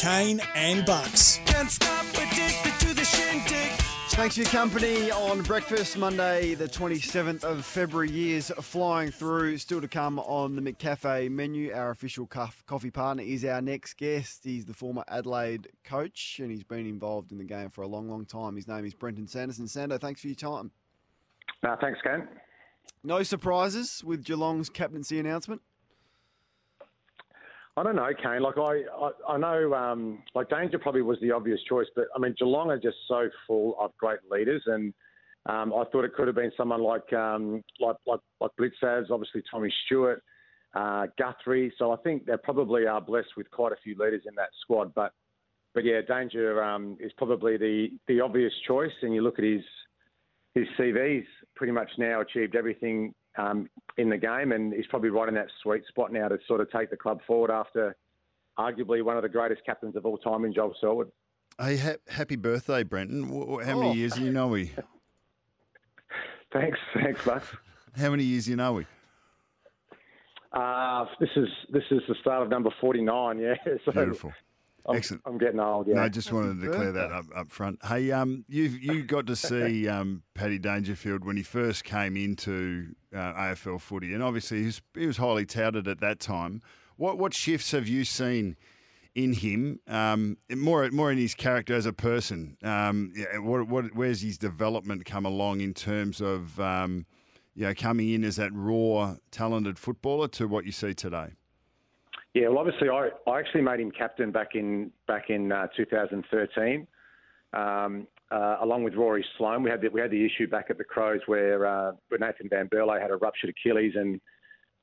Kane and Bucks. Thanks for your company on breakfast Monday, the 27th of February. Years flying through. Still to come on the McCafe menu. Our official coffee partner is our next guest. He's the former Adelaide coach and he's been involved in the game for a long, long time. His name is Brenton Sanderson. Sando, thanks for your time. Uh, thanks, Kane. No surprises with Geelong's captaincy announcement? I don't know, Kane. Like I, I, I know, um, like Danger probably was the obvious choice, but I mean Geelong are just so full of great leaders, and um, I thought it could have been someone like um, like like like Blicavs, obviously Tommy Stewart, uh, Guthrie. So I think they probably are blessed with quite a few leaders in that squad. But but yeah, Danger um, is probably the the obvious choice, and you look at his his CV's pretty much now achieved everything um, in the game, and he's probably right in that sweet spot now to sort of take the club forward after arguably one of the greatest captains of all time in Joel Selwood. Hey, ha- happy birthday, Brenton. How many oh. years do you know we? thanks, thanks, Bucks. How many years do you know we? Uh, this is this is the start of number forty nine. Yeah, so beautiful. I'm, Excellent. I'm getting old. Yeah. No, I just wanted to clear that up, up front. Hey, um, you you got to see um, Paddy Dangerfield when he first came into uh, AFL footy, and obviously he was, he was highly touted at that time. What what shifts have you seen in him? Um, more more in his character as a person. Um, yeah, what, what where's his development come along in terms of um, you know coming in as that raw, talented footballer to what you see today? Yeah, well, obviously, I, I actually made him captain back in back in uh, 2013, um, uh, along with Rory Sloane. We had the, we had the issue back at the Crows where, uh, Nathan Van Berlo had a ruptured Achilles, and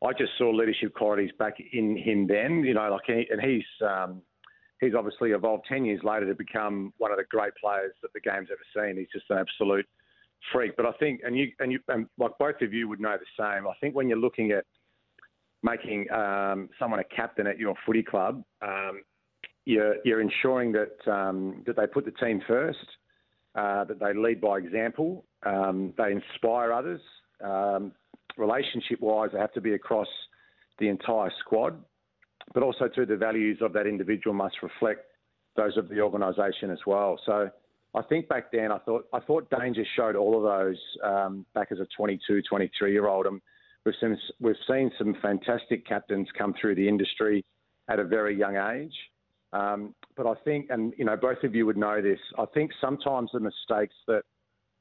I just saw leadership qualities back in him then. You know, like he, and he's um, he's obviously evolved ten years later to become one of the great players that the game's ever seen. He's just an absolute freak. But I think, and you and you, and like both of you would know the same. I think when you're looking at making um, someone a captain at your footy club, um, you're, you're, ensuring that um, that they put the team first, uh, that they lead by example, um, they inspire others. Um, relationship-wise, they have to be across the entire squad, but also too the values of that individual must reflect those of the organisation as well. So. I think back then I thought I thought Danger showed all of those um, back as a 22, 23 year old. And We've seen, we've seen some fantastic captains come through the industry at a very young age. Um, but I think, and you know, both of you would know this. I think sometimes the mistakes that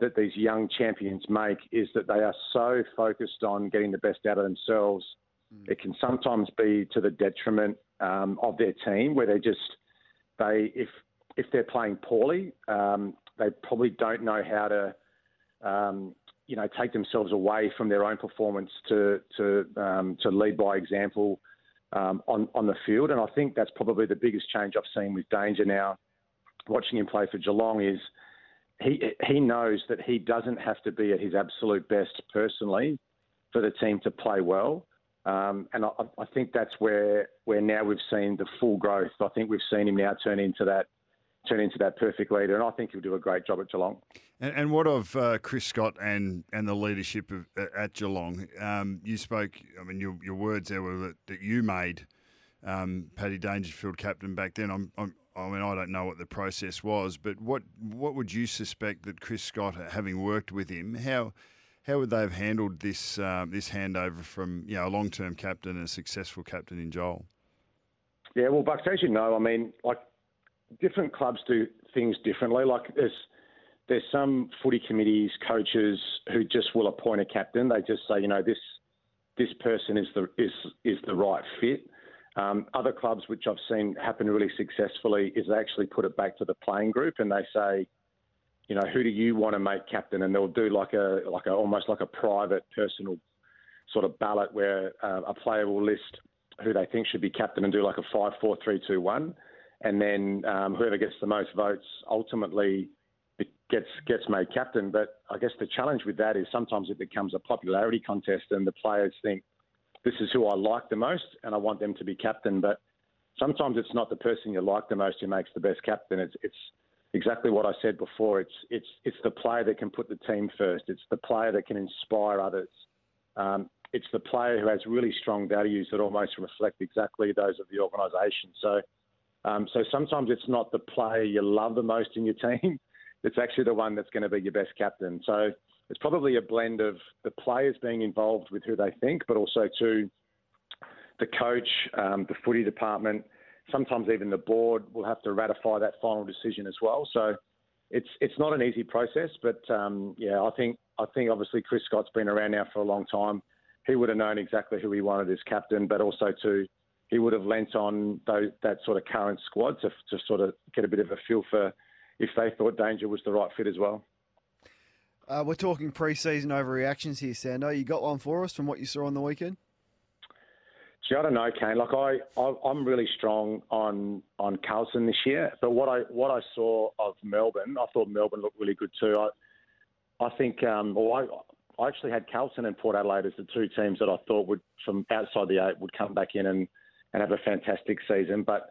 that these young champions make is that they are so focused on getting the best out of themselves. Mm. It can sometimes be to the detriment um, of their team, where they just they if if they're playing poorly, um, they probably don't know how to um, you know, take themselves away from their own performance to to um, to lead by example um, on on the field. And I think that's probably the biggest change I've seen with Danger now. Watching him play for Geelong is he he knows that he doesn't have to be at his absolute best personally for the team to play well. Um, and I, I, think that's where where now we've seen the full growth. I think we've seen him now turn into that turn into that perfect leader, and I think he'll do a great job at Geelong. And, and what of uh, Chris Scott and, and the leadership of, at Geelong? Um, you spoke, I mean, your, your words there were that, that you made um, Paddy Dangerfield captain back then. I'm, I'm, i mean, I don't know what the process was, but what what would you suspect that Chris Scott, having worked with him, how how would they have handled this um, this handover from you know a long term captain and a successful captain in Joel? Yeah, well, Bucks, as you know, I mean, like different clubs do things differently. Like there's there's some footy committees, coaches who just will appoint a captain. They just say, you know, this this person is the is is the right fit. Um, other clubs, which I've seen happen really successfully, is they actually put it back to the playing group and they say, you know, who do you want to make captain? And they'll do like a like a almost like a private personal sort of ballot where uh, a player will list who they think should be captain and do like a five, four, three, two, one and then um, whoever gets the most votes ultimately gets gets made captain. But I guess the challenge with that is sometimes it becomes a popularity contest, and the players think this is who I like the most, and I want them to be captain. But sometimes it's not the person you like the most who makes the best captain. It's it's exactly what I said before. It's it's it's the player that can put the team first. It's the player that can inspire others. Um, it's the player who has really strong values that almost reflect exactly those of the organisation. So, um, so sometimes it's not the player you love the most in your team. It's actually the one that's going to be your best captain. So it's probably a blend of the players being involved with who they think, but also to the coach, um, the footy department, sometimes even the board will have to ratify that final decision as well. So it's it's not an easy process, but um, yeah, I think I think obviously Chris Scott's been around now for a long time. He would have known exactly who he wanted as captain, but also to he would have lent on those, that sort of current squad to, to sort of get a bit of a feel for if they thought Danger was the right fit as well. Uh, we're talking pre-season overreactions here, Sando. You got one for us from what you saw on the weekend? See, I don't know, Kane. Like I, I, am really strong on on Carlton this year, but what I what I saw of Melbourne, I thought Melbourne looked really good too. I, I think, um, well, I, I actually had Carlton and Port Adelaide as the two teams that I thought would, from outside the eight, would come back in and, and have a fantastic season. But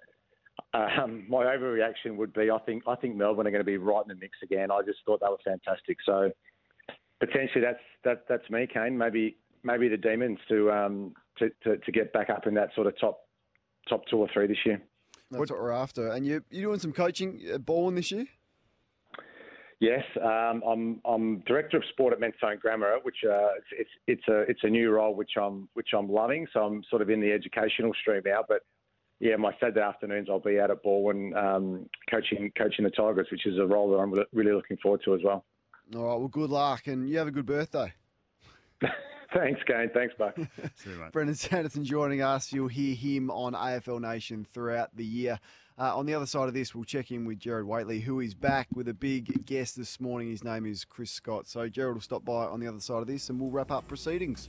um, my overreaction would be, I think, I think Melbourne are going to be right in the mix again. I just thought they were fantastic. So potentially, that's that, that's me, Kane. Maybe maybe the Demons to um, to, to, to get back up in that sort of top top two or three this year. That's what, what we're after. And you you doing some coaching at uh, this year? Yes, um, I'm I'm director of sport at Mentone Grammar, which uh, it's, it's it's a it's a new role which I'm which I'm loving. So I'm sort of in the educational stream now. But yeah, my Saturday afternoons I'll be out at Balwyn um, coaching coaching the Tigers, which is a role that I'm really looking forward to as well. All right, well, good luck, and you have a good birthday. Thanks, Kane. Thanks, Buck. See you, mate. Brenton Sanderson joining us. You'll hear him on AFL Nation throughout the year. Uh, on the other side of this, we'll check in with Gerard Whateley, who is back with a big guest this morning. His name is Chris Scott. So Gerard will stop by on the other side of this, and we'll wrap up proceedings.